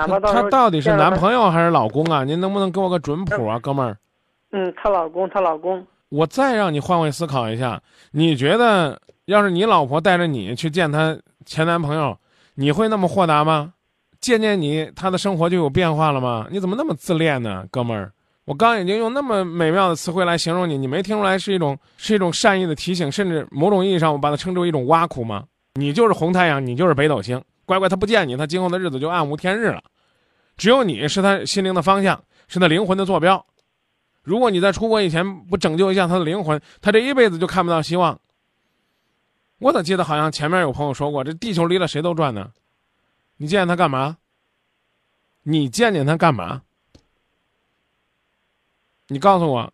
哪怕到时候他到底是男朋友还是老公啊？您能不能给我个准谱啊，哥们儿？嗯，她老公，她老公，我再让你换位思考一下，你觉得要是你老婆带着你去见她前男朋友，你会那么豁达吗？见见你，她的生活就有变化了吗？你怎么那么自恋呢，哥们儿？我刚已经用那么美妙的词汇来形容你，你没听出来是一种是一种善意的提醒，甚至某种意义上我把它称之为一种挖苦吗？你就是红太阳，你就是北斗星，乖乖他不见你，他今后的日子就暗无天日了。只有你是他心灵的方向，是他灵魂的坐标。如果你在出国以前不拯救一下他的灵魂，他这一辈子就看不到希望。我咋记得好像前面有朋友说过，这地球离了谁都转呢？你见见他干嘛？你见见他干嘛？你告诉我，